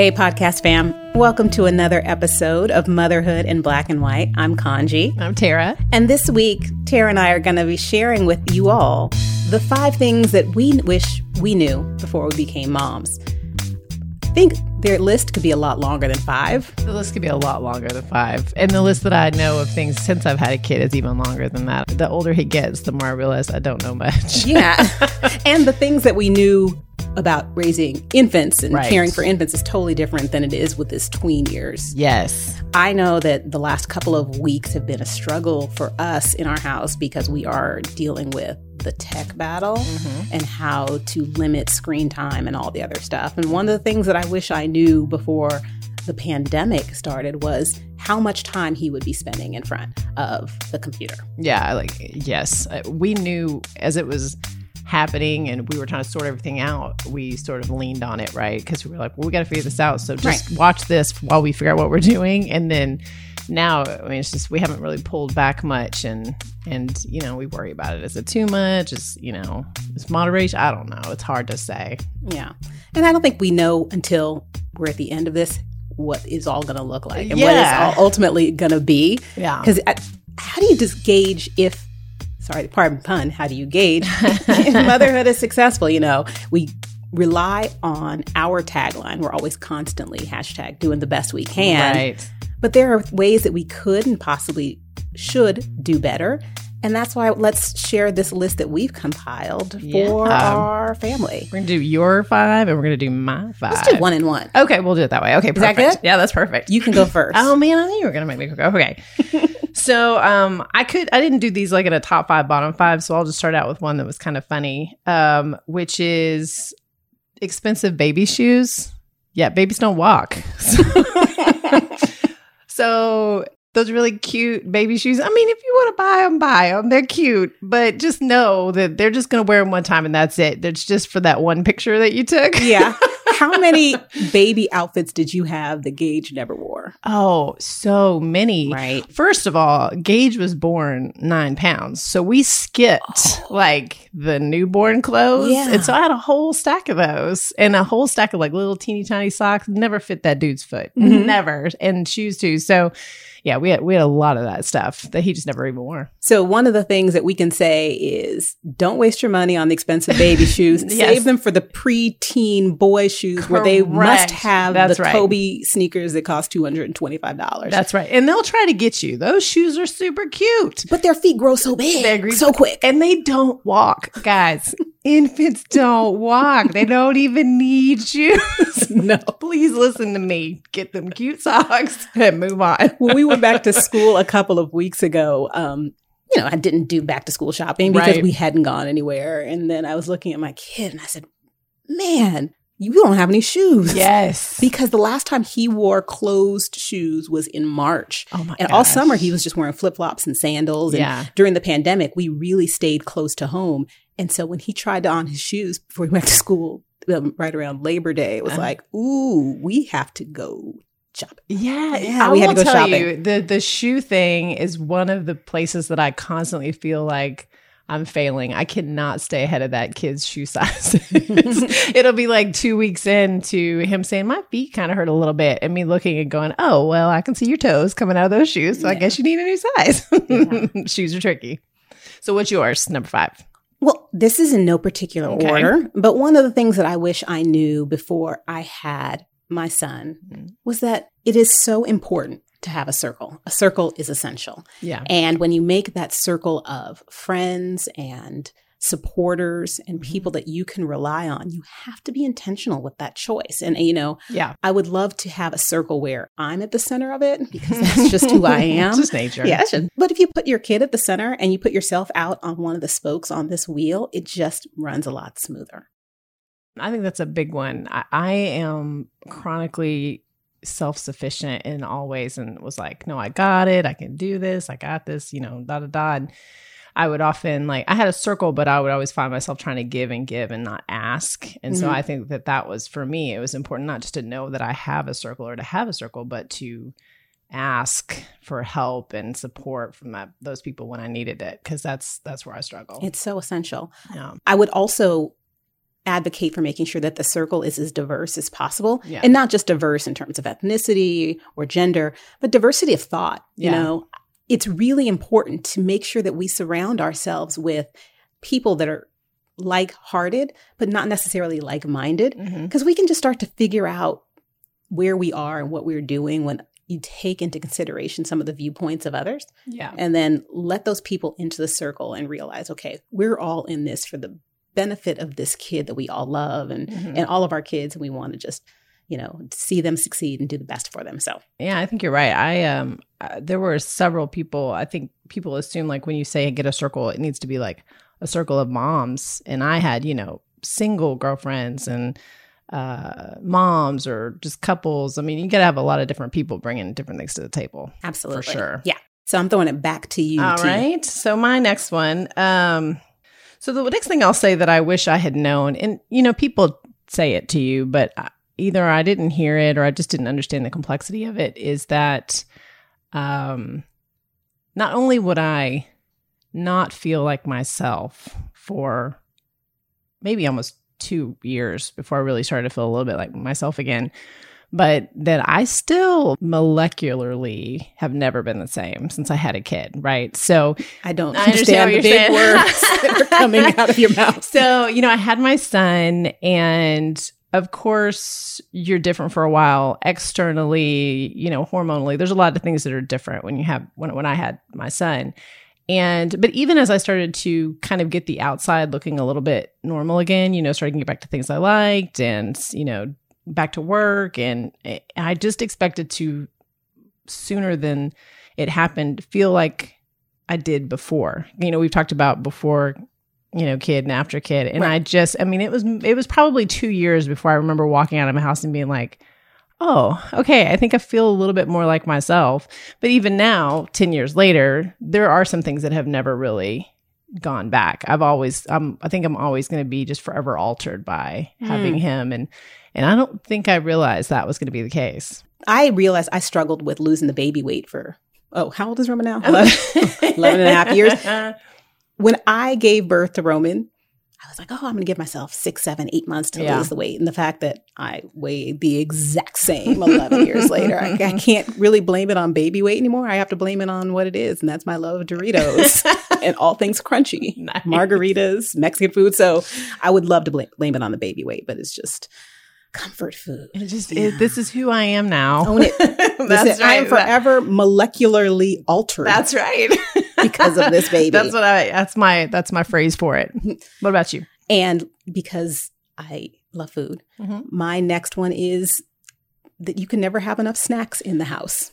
Hey, podcast fam. Welcome to another episode of Motherhood in Black and White. I'm Kanji. I'm Tara. And this week, Tara and I are going to be sharing with you all the five things that we wish we knew before we became moms. I think their list could be a lot longer than five. The list could be a lot longer than five. And the list that I know of things since I've had a kid is even longer than that. The older he gets, the more I realize I don't know much. Yeah. and the things that we knew about raising infants and Right. caring for infants is totally different than it is with this tween years. yes. I know that the last couple of weeks have been a struggle for us in our house because we are dealing with the tech battle mm-hmm. and how to limit screen time and all the other stuff. And one of the things that I wish I knew before the pandemic started was how much time he would be spending in front of the computer. Yeah. Like, yes. We knew as it was happening and we were trying to sort everything out, we sort of leaned on it, right? Because we were like, well, we got to figure this out. So just watch this while we figure out what we're doing. And then now, I mean, it's just we haven't really pulled back much, and and you know we worry about it. Is it too much? Is you know is moderation? I don't know. It's hard to say. Yeah. And I don't think we know until we're at the end of this what is all going to look like and Yeah. what it's all ultimately going to be. Yeah. Because uh, how do you just gauge if, sorry, pardon pun, how do you gauge if motherhood is successful? You know, we rely on our tagline. We're always constantly hashtag doing the best we can. Right. But there are ways that we could and possibly should do better. And that's why let's share this list that we've compiled for Yeah. our family. We're gonna do your five, and we're gonna do my 5 Let's do one and one. Okay, we'll do it that way. Okay, that perfect. good? Yeah, that's perfect. You can go first. Oh man, I knew you were gonna make me go. Okay. so um I could I didn't do these like in a top five, bottom five, so I'll just start out with one that was kind of funny. Um, which is expensive baby shoes. Yeah, babies don't walk. so those really cute baby shoes. I mean, if you want to buy them, buy them. They're cute, but just know that they're just going to wear them one time and that's it. It's just for that one picture that you took. yeah. How many baby outfits did you have that Gage never wore? Oh, so many. Right. First of all, Gage was born nine pounds. So we skipped like the newborn clothes. Oh. Yeah. And so I had a whole stack of those and a whole stack of like little teeny tiny socks. Never fit that dude's foot. Mhm. Never. And shoes too. So yeah, we had we had a lot of that stuff that he just never even wore. So one of the things that we can say is don't waste your money on the expensive baby shoes. Yes. Save them for the pre-teen boy shoes where they must have That's the right. Kobe sneakers that cost $225. That's right. And they'll try to get you. Those shoes are super cute. but their feet grow so big, They agree- so quick. And they don't walk, guys. Infants don't walk. They don't even need shoes. No. Please listen to me. Get them cute socks and move on. when we went back to school a couple of weeks ago, um, you know, I didn't do back to school shopping because Right. we hadn't gone anywhere. And then I was looking at my kid and I said, man, you don't have any shoes. Yes. Because the last time he wore closed shoes was in March. Oh my And all summer he was just wearing flip flops and sandals. And Yeah. during the pandemic, we really stayed close to home. And so when he tried to on his shoes before he went to school, um, right around Labor Day, it was Uh-huh. like, ooh, we have to go shopping. Yeah, Yeah, I we had to will go tell shopping. You, the the shoe thing is one of the places that I constantly feel like I'm failing. I cannot stay ahead of that kid's shoe size. It'll be like two weeks into him saying my feet kind of hurt a little bit, and me looking and going, "Oh well, I can see your toes coming out of those shoes, so I guess you need a new size." Yeah. Shoes are tricky. So what's yours? Number five. Well, this is in no particular Okay. order, but one of the things that I wish I knew before I had my son Mhm. was that it is so important to have a circle. A circle is essential. Yeah. And when you make that circle of friends and supporters and mm-hmm. people that you can rely on, you have to be intentional with that choice. And, you know, Yeah. I would love to have a circle where I'm at the center of it because that's just who I am. It's just nature. Yeah, but if you put your kid at the center and you put yourself out on one of the spokes on this wheel, it just runs a lot smoother. I think that's a big one. I, I am chronically self sufficient in all ways and was like, no, I got it. I can do this. I got this, you know, da da da. And I would often like, I had a circle, but I would always find myself trying to give and give and not ask. And so Mhm. I think that that was for me, it was important not just to know that I have a circle or to have a circle, but to ask for help and support from that, those people when I needed it. Cause that's, that's where I struggle. It's so essential. yeah. I would also advocate for making sure that the circle is as diverse as possible Yeah. and not just diverse in terms of ethnicity or gender, but diversity of thought. You Yeah. know, it's really important to make sure that we surround ourselves with people that are like hearted, but not necessarily like minded, Mhm. because we can just start to figure out where we are and what we're doing when you take into consideration some of the viewpoints of others Yeah. and then let those people into the circle and realize okay we're all in this for the benefit of this kid that we all love and Mhm. and all of our kids and we want to just you know see them succeed and do the best for them so Yeah, I think you're right. I um, uh, there were several people. I think people assume like when you say get a circle, it needs to be like a circle of moms, and I had you know single girlfriends and uh moms or just couples. I mean, you got to have a lot of different people bringing different things to the table. absolutely for sure. yeah so i'm throwing it back to you All T. right. So my next one. Um, so the next thing I'll say that I wish I had known, and you know, people say it to you, but either I didn't hear it or I just didn't understand the complexity of it. Is that, um, not only would I not feel like myself for maybe almost two years before I really started to feel a little bit like myself again, but that I still molecularly have never been the same since I had a kid, right? So, i don't I understand understand, the you're big saying. words that are coming out of your mouth so you know, I had my son, and of course, you're different for a while externally, you know, hormonally. There's a lot of things that are different when you have when when I had my son. And but even as I started to kind of get the outside looking a little bit normal again, you know, starting to get back to things I liked and, you know, back to work and I just expected to sooner than it happened feel like I did before. You know, we've talked about before, you know, kid and after kid. And Right. I just I mean, it was it was probably 2 years before I remember walking out of my house and being like, "Oh, okay, I think I feel a little bit more like myself." But even now, 10 years later, there are some things that have never really gone back. I've always um I think I'm always going to be just forever altered by having him and and I don't think I realized that was going to be the case. i realized i struggled with losing the baby weight for oh how old is roman now 11, 11 and a half years when I gave birth to Roman, I was like, oh, I'm going to give myself six, seven, eight months to Yeah. lose the weight. And the fact that I weighed the exact same 11 years later, I, I can't really blame it on baby weight anymore. I have to blame it on what it is. And that's my love of Doritos and all things crunchy, Nice. margaritas, Mexican food. So I would love to blame, blame it on the baby weight, but it's just comfort food. It just Yeah. it, this is who I am now. Own it. That's right. I am forever molecularly altered That's right. because of this baby. That's what I. That's my. That's my phrase for it. What about you? And because I love food, Mhm. my next one is that you can never have enough snacks in the house.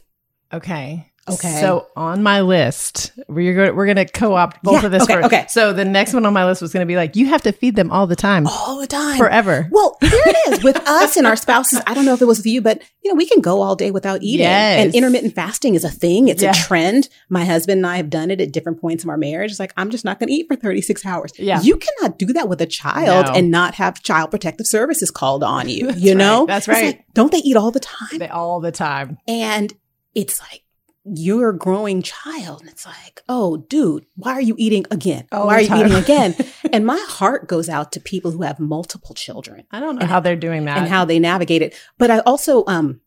Okay. Okay. So on my list, we're going we're going to co-opt both Yeah, of this. okay, for- okay. So the next one on my list was going to be like, you have to feed them all the time, All the time. forever. Well, here it is with us and our spouses. I don't know if it was with you, but you know, we can go all day without eating. Yes. And intermittent fasting is a thing. It's Yeah. a trend. My husband and I have done it at different points of our marriage. It's like, I'm just not going to eat for 36 hours. Yeah. You cannot do that with a child No. and not have child protective services called on you. You know? right. That's right. like, don't they eat all the time? They- all the time. And it's like, you're growing child. And it's like, oh, dude, why are you eating again? All why are you time. eating again? and my heart goes out to people who have multiple children I don't know how they're doing that. and how they navigate it. But I also, um,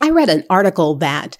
I read an article that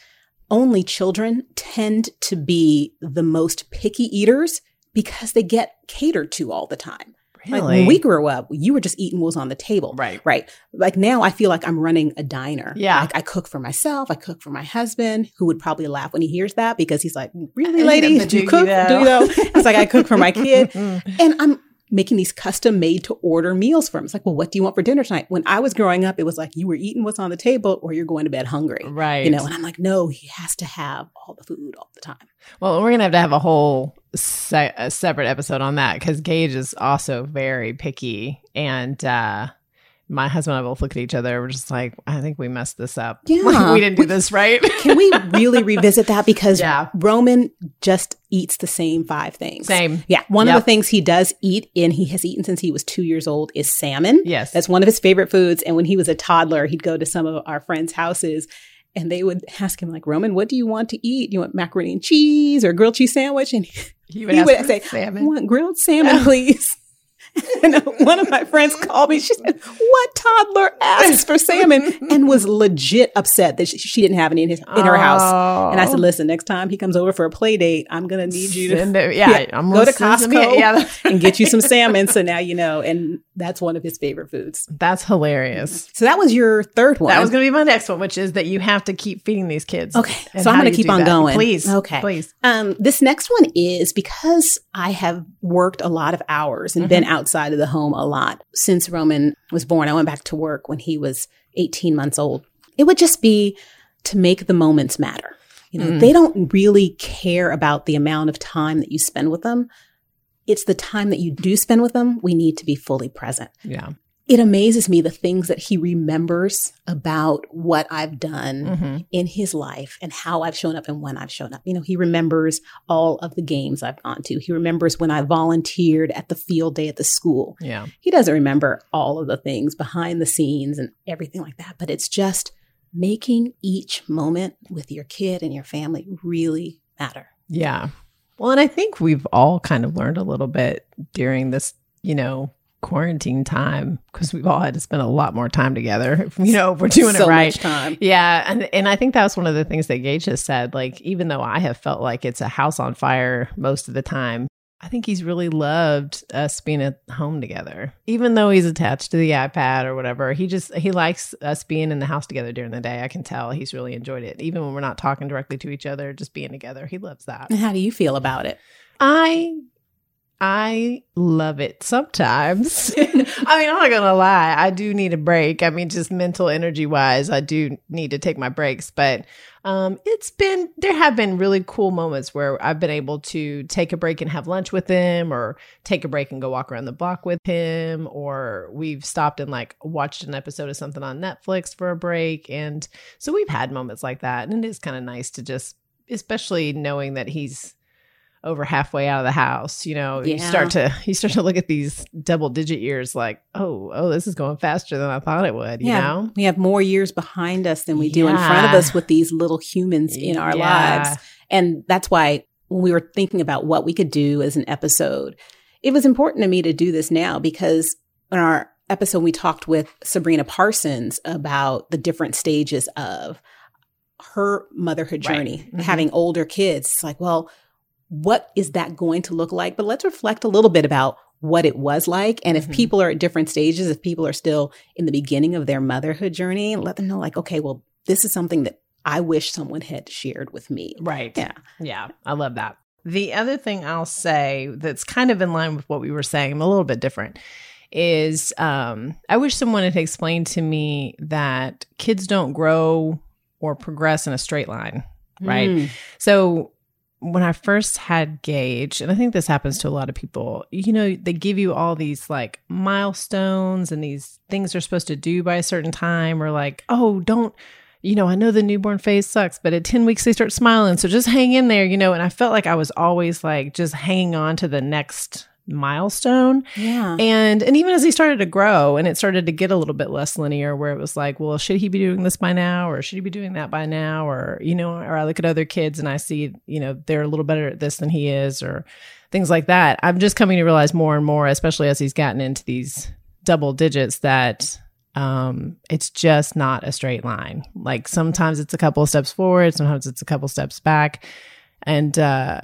only children tend to be the most picky eaters because they get catered to all the time. Like when we grew up, you were just eating what was on the table. right. Right. Like now I feel like I'm running a diner. Yeah. Like I cook for myself. I cook for my husband who would probably laugh when he hears that because he's like, really lady, do you cook? though?" Do you know? It's like I cook for my kid Mm. and I'm making these custom made to order meals for him. It's like, well, what do you want for dinner tonight? When I was growing up, it was like you were eating what's on the table or you're going to bed hungry. right. You know, and I'm like, no, he has to have all the food all the time. Well, we're gonna have to have a whole se- a separate episode on that because Gage is also very picky, and uh, my husband and I both look at each other. We're just like, I think we messed this up. Yeah. we didn't do this right. Can we really revisit that? Because Yeah. Roman just eats the same five things. Same. Yeah. One of the things he does eat and he has eaten since he was two years old is salmon. Yes. That's one of his favorite foods. And when he was a toddler, he'd go to some of our friends' houses and they would ask him, like, Roman, what do you want to eat? You want macaroni and cheese or grilled cheese sandwich? And he he ask would say, I salmon. want grilled salmon, oh. please. And one of my friends called me. She said, "What toddler asked for salmon?" and was legit upset that she, she didn't have any in, his, in her house. And I said, Oh. "Listen, next time he comes over for a play date, I'm gonna need you to it- yeah, I'm go to gonna send some- Costco and get you some salmon." So now you know, and that's one of his favorite foods. That's hilarious. So that was your third one. That was going to be my next one, which is that you have to keep feeding these kids. Okay, so I'm gonna keep on that? going. Please. Okay. Please. Um, this next one is because I have worked a lot of hours and been outside of the home a lot since Roman was born. I went back to work when he was 18 months old. It would just be to make the moments matter. You know, Mm. they don't really care about the amount of time that you spend with them. It's the time that you do spend with them. We need to be fully present Yeah. It amazes me the things that he remembers about what I've done hmm in his life and how I've shown up and when I've shown up. You know, he remembers all of the games I've gone to. He remembers when I volunteered at the field day at the school. Yeah. He doesn't remember all of the things behind the scenes and everything like that, but it's just making each moment with your kid and your family really matter. Yeah. Well, and I think we've all kind of learned a little bit during this, you know, quarantine time because we've all had to spend a lot more time together. You know, we're doing so it right. much time. Yeah, and and I think that was one of the things that Gage has said. Like, even though I have felt like it's a house on fire most of the time, I think he's really loved us being at home together. Even though he's attached to the iPad or whatever, he just he likes us being in the house together during the day. I can tell he's really enjoyed it, even when we're not talking directly to each other, just being together. He loves that. And how do you feel about it? I I love it sometimes. I mean, I'm not gonna lie. I do need a break. I mean, just mental energy wise, I do need to take my breaks. But um, it's been there have been really cool moments where I've been able to take a break and have lunch with him, or take a break and go walk around the block with him, or we've stopped and like watched an episode of something on Netflix for a break. And so we've had moments like that, and it is kind of nice to just, especially knowing that he's over halfway out of the house you know you start to you start to look at these double digit years like oh oh this is going faster than i thought it would you yeah, know we have more years behind us than we do in front of us with these little humans in our Yeah. lives. And that's why when we were thinking about what we could do as an episode, it was important to me to do this now because in our episode, we talked with Sabrina Parsons about the different stages of her motherhood Right. journey, Mhm. having older kids. It's like, well, what is that going to look like? But let's reflect a little bit about what it was like. And if Mhm. people are at different stages, if people are still in the beginning of their motherhood journey, let them know, like, okay, well, this is something that I wish someone had shared with me. right Yeah. yeah i love that the other thing i'll say that's kind of in line with what we were saying a little bit different is um i wish someone had explained to me that kids don't grow or progress in a straight line right Mm. So when I first had Gage, and I think this happens to a lot of people, you know, they give you all these like milestones and these things they're supposed to do by a certain time, or like, oh, don't, you know, I know the newborn phase sucks, but at 10 weeks they start smiling. So just hang in there, you know. And I felt like I was always like just hanging on to the next milestone. Yeah. And and even as he started to grow and it started to get a little bit less linear where it was like, well, should he be doing this by now or should he be doing that by now or you know, or I look at other kids and I see, you know, they're a little better at this than he is or things like that. I'm just coming to realize more and more especially as he's gotten into these double digits that um it's just not a straight line. Like sometimes it's a couple of steps forward, sometimes it's a couple steps back. And uh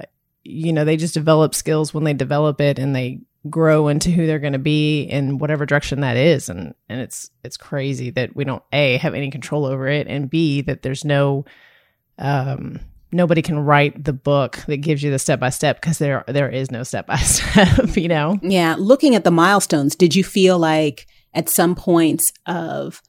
you know, they just develop skills when they develop it and they grow into who they're going to be in whatever direction that is and and it's it's crazy that we don't a have any control over it and b that there's no um nobody can write the book that gives you the step by step because there there is no step by step you know Yeah. Looking at the milestones, did you feel like at some points of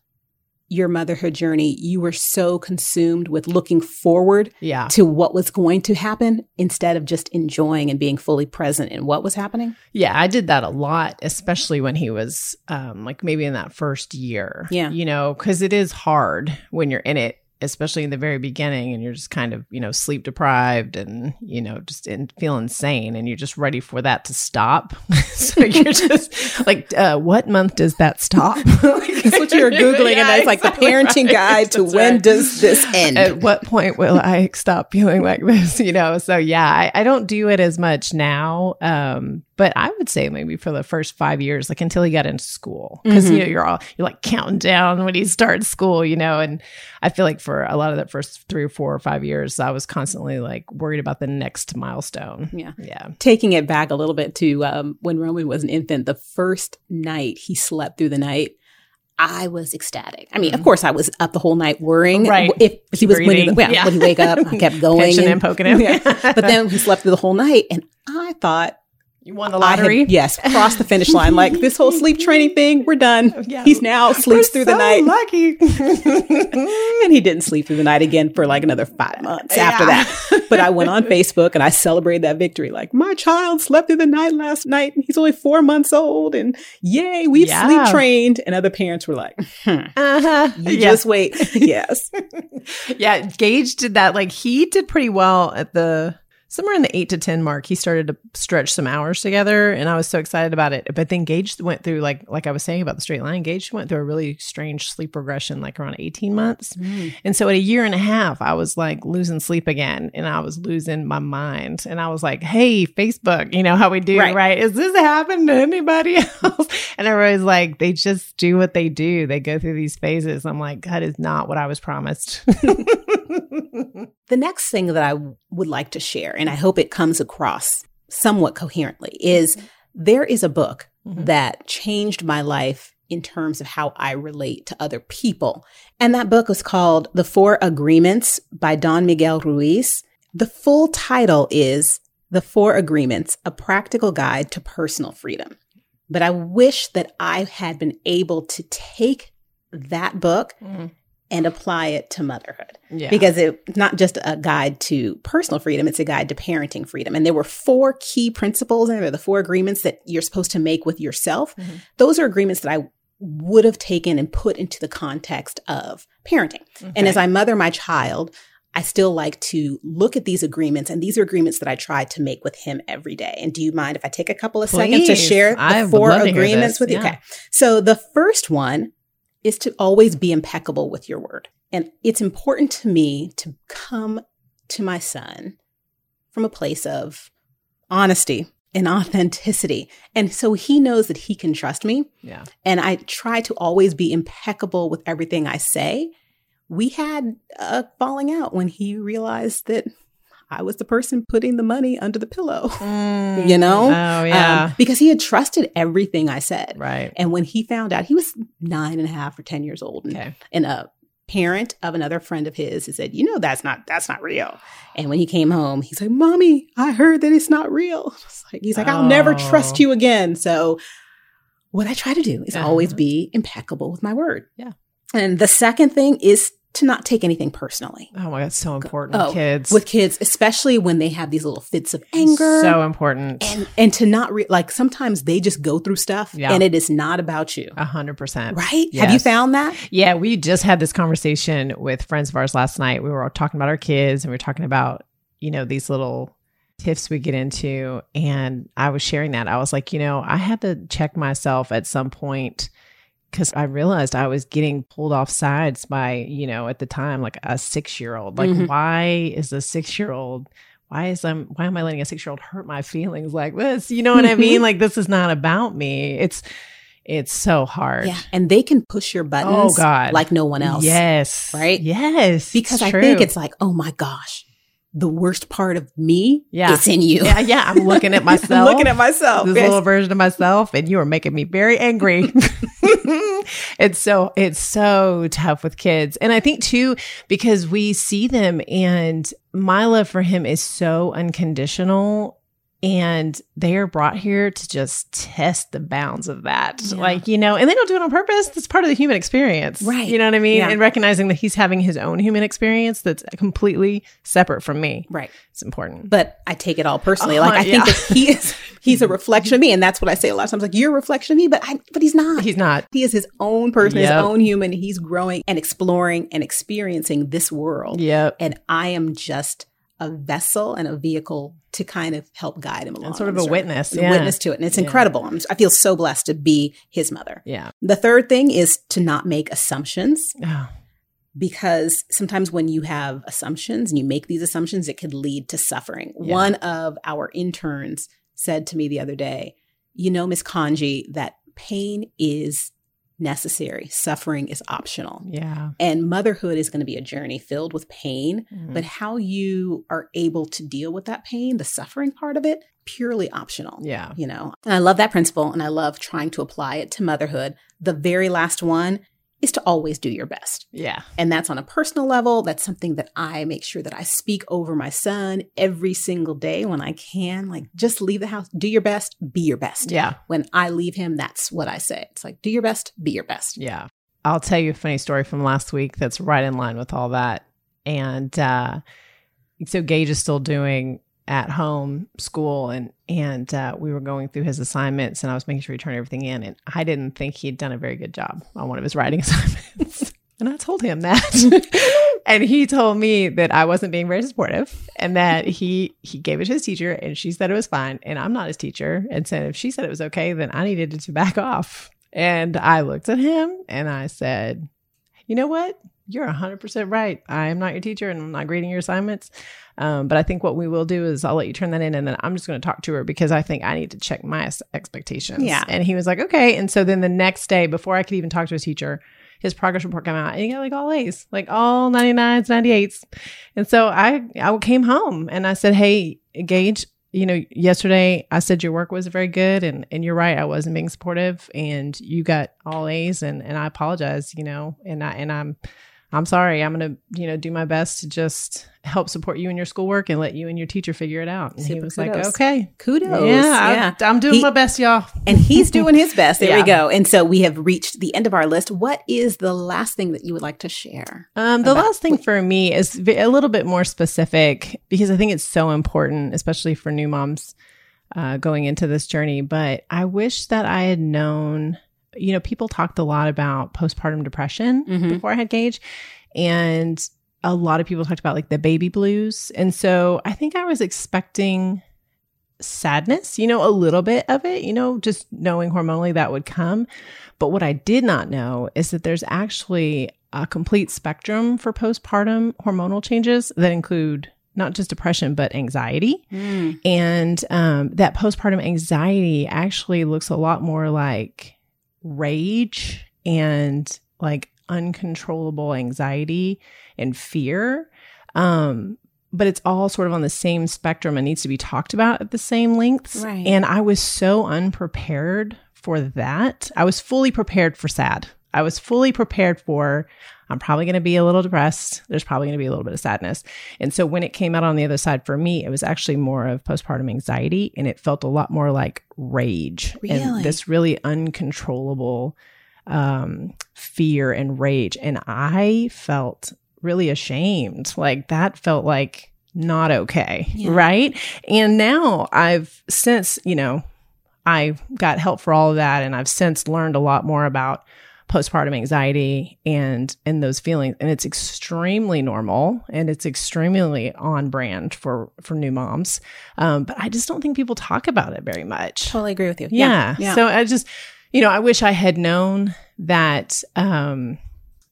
your motherhood journey, you were so consumed with looking forward yeah to what was going to happen instead of just enjoying and being fully present in what was happening? Yeah, I did that a lot, especially when he was um, like maybe in that first year. Yeah. You know, because it is hard when you're in it, especially in the very beginning and you're just kind of, you know, sleep deprived and, you know, just in, feel insane and you're just ready for that to stop. so you're just like, uh, what month does that stop? That's what you were Googling, and that's like the parenting guide to That's when right. does this end? At what point will I stop feeling like this? You know, so yeah, I, I don't do it as much now. Um, but I would say maybe for the first five years, like until he got into school, because mm-hmm. you know you're all you're like counting down when he starts school, you know. And I feel like for a lot of that first three or four or five years, I was constantly like worried about the next milestone. Yeah, yeah. Taking it back a little bit to um, when Roman was an infant, the first night he slept through the night. I was ecstatic. I mean, mm-hmm. of course, I was up the whole night worrying. Right. If, he was when he, yeah, yeah. when he wake up, I kept going and, and, poking him. Yeah. but then he slept through the whole night, and I thought you won the lottery? Had, yes, crossed the finish line. Like this whole sleep training thing, we're done. Yeah. He's now sleeps we're through so the night. Lucky. and he didn't sleep through the night again for like another five months after that. But I went on Facebook and I celebrated that victory. Like my child slept through the night last night and he's only four months old and yay, we've yeah. sleep trained. And other parents were like, hmm, uh-huh. you just wait. yes. yeah. Gage did that. Like he did pretty well at the somewhere in the eight to 10 mark, he started to stretch some hours together. And I was so excited about it. But then Gage went through, like, like I was saying about the straight line, Gage went through a really strange sleep regression, like around 18 months. Mm. And so at a year and a half, I was like losing sleep again and I was losing my mind. And I was like, hey, Facebook, you know how we do, right? right? Is this happening to anybody else? and everybody's like, they just do what they do. They go through these phases. I'm like, that is not what I was promised. the next thing that I would like to share, and I hope it comes across somewhat coherently, is there is a book mm-hmm. that changed my life in terms of how I relate to other people. And that book was called The Four Agreements by Don Miguel Ruiz. The full title is The Four Agreements A Practical Guide to Personal Freedom. But I wish that I had been able to take that book mm and apply it to motherhood. Yeah. Because it's not just a guide to personal freedom, it's a guide to parenting freedom. And there were four key principles and there are the four agreements that you're supposed to make with yourself. Mm-hmm. Those are agreements that I would have taken and put into the context of parenting. Okay. And as I mother my child, I still like to look at these agreements, and these are agreements that I try to make with him every day. And do you mind if I take a couple of Please. seconds to share the I four agreements with you? Yeah. Okay. So the first one is to always be impeccable with your word. And it's important to me to come to my son from a place of honesty and authenticity. And so he knows that he can trust me. Yeah. And I try to always be impeccable with everything I say. We had a falling out when he realized that I was the person putting the money under the pillow, mm. you know? Oh, yeah. Um, because he had trusted everything I said. Right. And when he found out, he was nine and a half or 10 years old. And, okay. and a parent of another friend of his he said, you know, that's not, that's not real. And when he came home, he's like, mommy, I heard that it's not real. Like, he's like, I'll oh. never trust oh. you again. So what I try to do is uh-huh. always be impeccable with my word. Yeah. And the second thing is to not take anything personally. Oh my god, so important oh, kids. With kids, especially when they have these little fits of anger. So important. And and to not re- like sometimes they just go through stuff yeah. and it is not about you. A hundred percent. Right? Yes. Have you found that? Yeah, we just had this conversation with friends of ours last night. We were all talking about our kids and we were talking about, you know, these little tiffs we get into and I was sharing that. I was like, you know, I had to check myself at some point because I realized I was getting pulled off sides by, you know, at the time, like a six year old. Like, mm-hmm. why is a six year old? Why is I'm why am I letting a six year old hurt my feelings like this? You know what I mean? Like this is not about me. It's it's so hard. Yeah. And they can push your buttons oh, God. like no one else. Yes. Right? Yes. Because I think it's like, oh my gosh, the worst part of me yeah. is in you. Yeah, yeah. I'm looking at myself. looking at myself. This yes. little version of myself, and you are making me very angry. it's so it's so tough with kids. And I think too, because we see them and my love for him is so unconditional and they are brought here to just test the bounds of that. Yeah. like you know and they don't do it on purpose. That's part of the human experience. Right. You know what i mean? Yeah. and recognizing that he's having his own human experience that's completely separate from me. Right. It's important. But i take it all personally. Like uh-huh, i yeah. think that he is he's a reflection of me. And that's what i say a lot of times like you're a reflection of me but i but he's not. He's not. He is his own person yep. his own human. He's growing and exploring and experiencing this world. Yeah and i am just a vessel and a vehicle to kind of help guide him along. And sort of a witness. A witness to it. And it's yeah. incredible. I'm, i feel so blessed to be his mother. Yeah. The third thing is to not make assumptions. Oh. Because sometimes when you have assumptions and you make these assumptions, it could lead to suffering. Yeah. One of our interns said to me the other day, you know, Miss Kanji, that pain is necessary. Suffering is optional. Yeah. And motherhood is going to be a journey filled with pain, Mhm. but how you are able to deal with that pain, the suffering part of it, purely optional. yeah. You know, and I love that principle and I love trying to apply it to motherhood. The very last one is to always do your best. Yeah. And that's on a personal level. That's something that I make sure that I speak over my son every single day when I can. Like, just leave the house, do your best, be your best. Yeah. When I leave him, that's what I say. It's like, do your best, be your best. Yeah. I'll tell you a funny story from last week that's right in line with all that. And uh, so Gage is still doing at home school and and uh, we were going through his assignments and I was making sure he turned everything in and I didn't think he'd done a very good job on one of his writing assignments. and I told him that. and he told me that I wasn't being very supportive and that he he gave it to his teacher and she said it was fine and I'm not his teacher and said if she said it was okay then I needed to back off. And I looked at him and I said, "You know what? You're 100% right. I am not your teacher and I'm not grading your assignments. Um, but I think what we will do is I'll let you turn that in and then I'm just going to talk to her because I think I need to check my expectations. Yeah. And he was like, okay. And so then the next day, before I could even talk to his teacher, his progress report came out and he got like all A's, like all 99s, 98s. And so I, I came home and I said, Hey, Gage, you know, yesterday I said your work was very good and, and you're right. I wasn't being supportive and you got all A's and, and I apologize, you know, and I, and I'm, I'm sorry. I'm going to, you know, do my best to just help support you in your schoolwork and let you and your teacher figure it out. And he Super was like, okay. Kudos. Yeah, yeah. I, am doing He- my best, y'all. and he's doing his best. There Yeah. we go. And so we have reached the end of our list. What is the last thing that you would like to share? Um, the about- last thing for me is a little bit more specific because I think it's so important, especially for new moms uh, going into this journey. But I wish that I had known. You know, people talked a lot about postpartum depression Mhm. before I had Gage, and a lot of people talked about like the baby blues. And so I think I was expecting sadness, you know, a little bit of it, you know, just knowing hormonally that would come. But what I did not know is that there's actually a complete spectrum for postpartum hormonal changes that include not just depression, but anxiety. And um, that postpartum anxiety actually looks a lot more like rage and like uncontrollable anxiety and fear. Um, but it's all sort of on the same spectrum and needs to be talked about at the same lengths. Right. And I was so unprepared for that. I was fully prepared for sad. I was fully prepared for I'm probably going to be a little depressed. There's probably going to be a little bit of sadness. And so when it came out on the other side for me, it was actually more of postpartum anxiety and it felt a lot more like rage Really? and this really uncontrollable um, fear and rage. And I felt really ashamed. Like that felt like not okay. Yeah. Right. And now I've since, you know, I got help for all of that. And I've since learned a lot more about postpartum anxiety and and those feelings and it's extremely normal and it's extremely on brand for for new moms um but i just don't think people talk about it very much Totally agree with you. yeah. Yeah. So I just, you know, I wish I had known that um,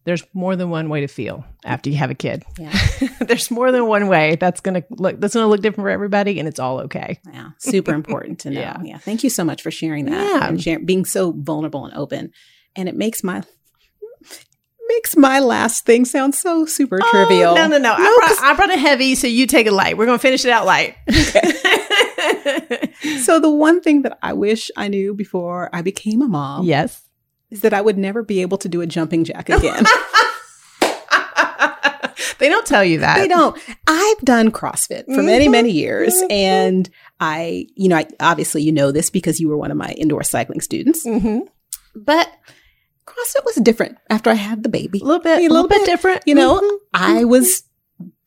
there's more than one way to feel after you have a kid. yeah. there's more than one way that's gonna look that's gonna look different for everybody, and it's all okay. Yeah, super important to know. Yeah. yeah. Thank you so much for sharing that Yeah. and share, being so vulnerable and open. And it makes my makes my last thing sound so super trivial. Oh, no, no, no. I, brought, I brought it heavy, so you take it light. We're gonna finish it out light. so the one thing that I wish I knew before I became a mom yes. is that I would never be able to do a jumping jack again. they don't tell you that. they don't. I've done CrossFit for many, many years. And I, you know, I, obviously you know this because you were one of my indoor cycling students. hmm But CrossFit was different after I had the baby. A little bit, A a little little bit bit, different. You know, Mhm. I was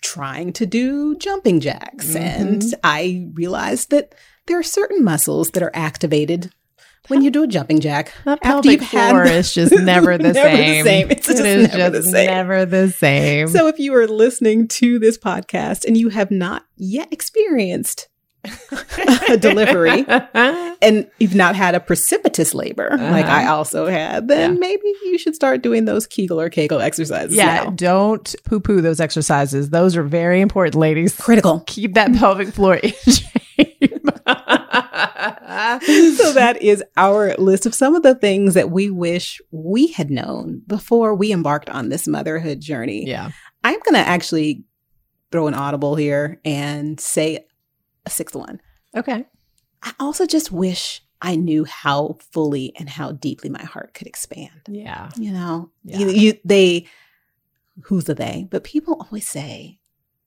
trying to do jumping jacks and Mhm. I realized that there are certain muscles that are activated when you do a jumping jack. That after pelvic you've had floor the- is just never the Never the same. same. It's just is never the same. never the same. So if you are listening to this podcast and you have not yet experienced delivery and you've not had a precipitous labor like Uh-huh. I also had, then Yeah. maybe you should start doing those Kegel or Kegel exercises. yeah, now. don't poo poo those exercises. Those are very important, ladies. critical. Keep that pelvic floor in shape. so that is our list of some of the things that we wish we had known before we embarked on this motherhood journey. Yeah. I'm going to actually throw an audible here and say a sixth one. Okay. I also just wish I knew how fully and how deeply my heart could expand. Yeah. You know, Yeah. you, you they who's the they? But people always say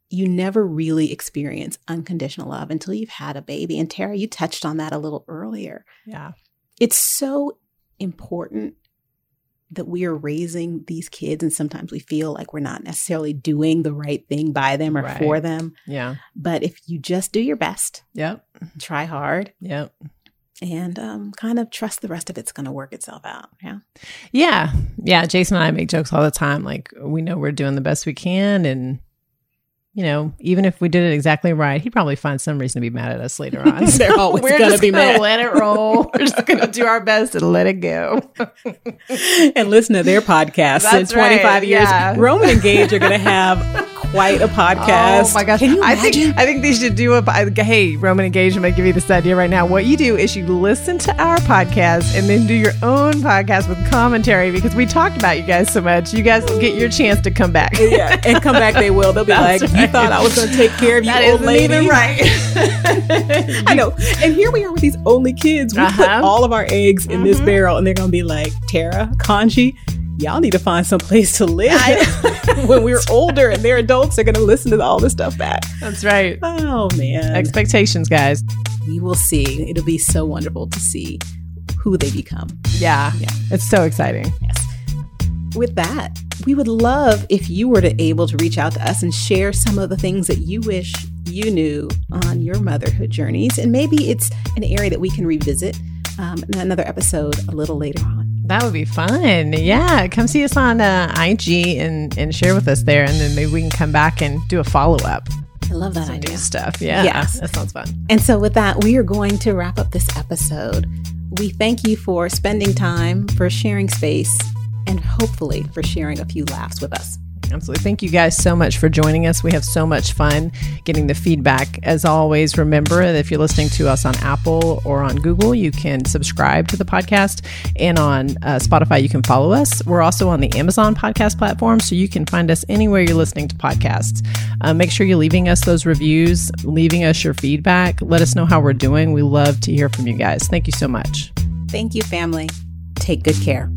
you never really experience unconditional love until you've had a baby. And Tara, you touched on that a little earlier. Yeah. It's so important that we are raising these kids and sometimes we feel like we're not necessarily doing the right thing by them or Right. for them. Yeah. But if you just do your best, Yep. try hard, Yep. and um, kind of trust the rest of it's going to work itself out. Yeah. Yeah. Yeah. Jason and I make jokes all the time. Like, we know we're doing the best we can. And, you know, even if we did it exactly right, he'd probably find some reason to be mad at us later on. They're always we're gonna just be gonna mad. let it roll. We're just gonna do our best and let it go. and listen to their podcast in 25 right, years. yeah. Roman and Gage are to have quite a podcast. Oh my gosh! Can you I think I think they should do a. I- Hey, Roman and Gage. I'm gonna give you this idea right now. What you do is you listen to our podcast and then do your own podcast with commentary because we talked about you guys so much. You guys get your chance to come back. yeah, and come back they will. They'll be That's like, "You thought I was going to take care of you, That old lady." even right. I know. And here we are with these only kids. We put Uh-huh. all of our eggs in this Mhm. barrel, and they're going to be like, Tara, Kanji, y'all need to find some place to live. when we're older and they're adults, they're going to listen to all this stuff back. That's right. Oh, man. Expectations, guys. we will see. It'll be so wonderful to see who they become. Yeah, Yeah. it's so exciting. Yes. With that, we would love if you were to able to reach out to us and share some of the things that you wish you knew on your motherhood journeys. And maybe it's an area that we can revisit um, in another episode a little later on. That would be fun. Yeah, come see us on uh, IG and and share with us there, and then maybe we can come back and do a follow up. I love that Some idea. stuff. Yeah, Yes. that sounds fun. And so, with that, we are going to wrap up this episode. We thank you for spending time, for sharing space, and hopefully for sharing a few laughs with us. Absolutely. Thank you guys so much for joining us. We have so much fun getting the feedback. As always, remember that if you're listening to us on Apple or on Google, you can subscribe to the podcast. And on uh, Spotify, you can follow us. We're also on the Amazon podcast platform, so you can find us anywhere you're listening to podcasts. Uh, make sure you're leaving us those reviews, leaving us your feedback. Let us know how we're doing. We love to hear from you guys. Thank you so much. Thank you, family. Take good care.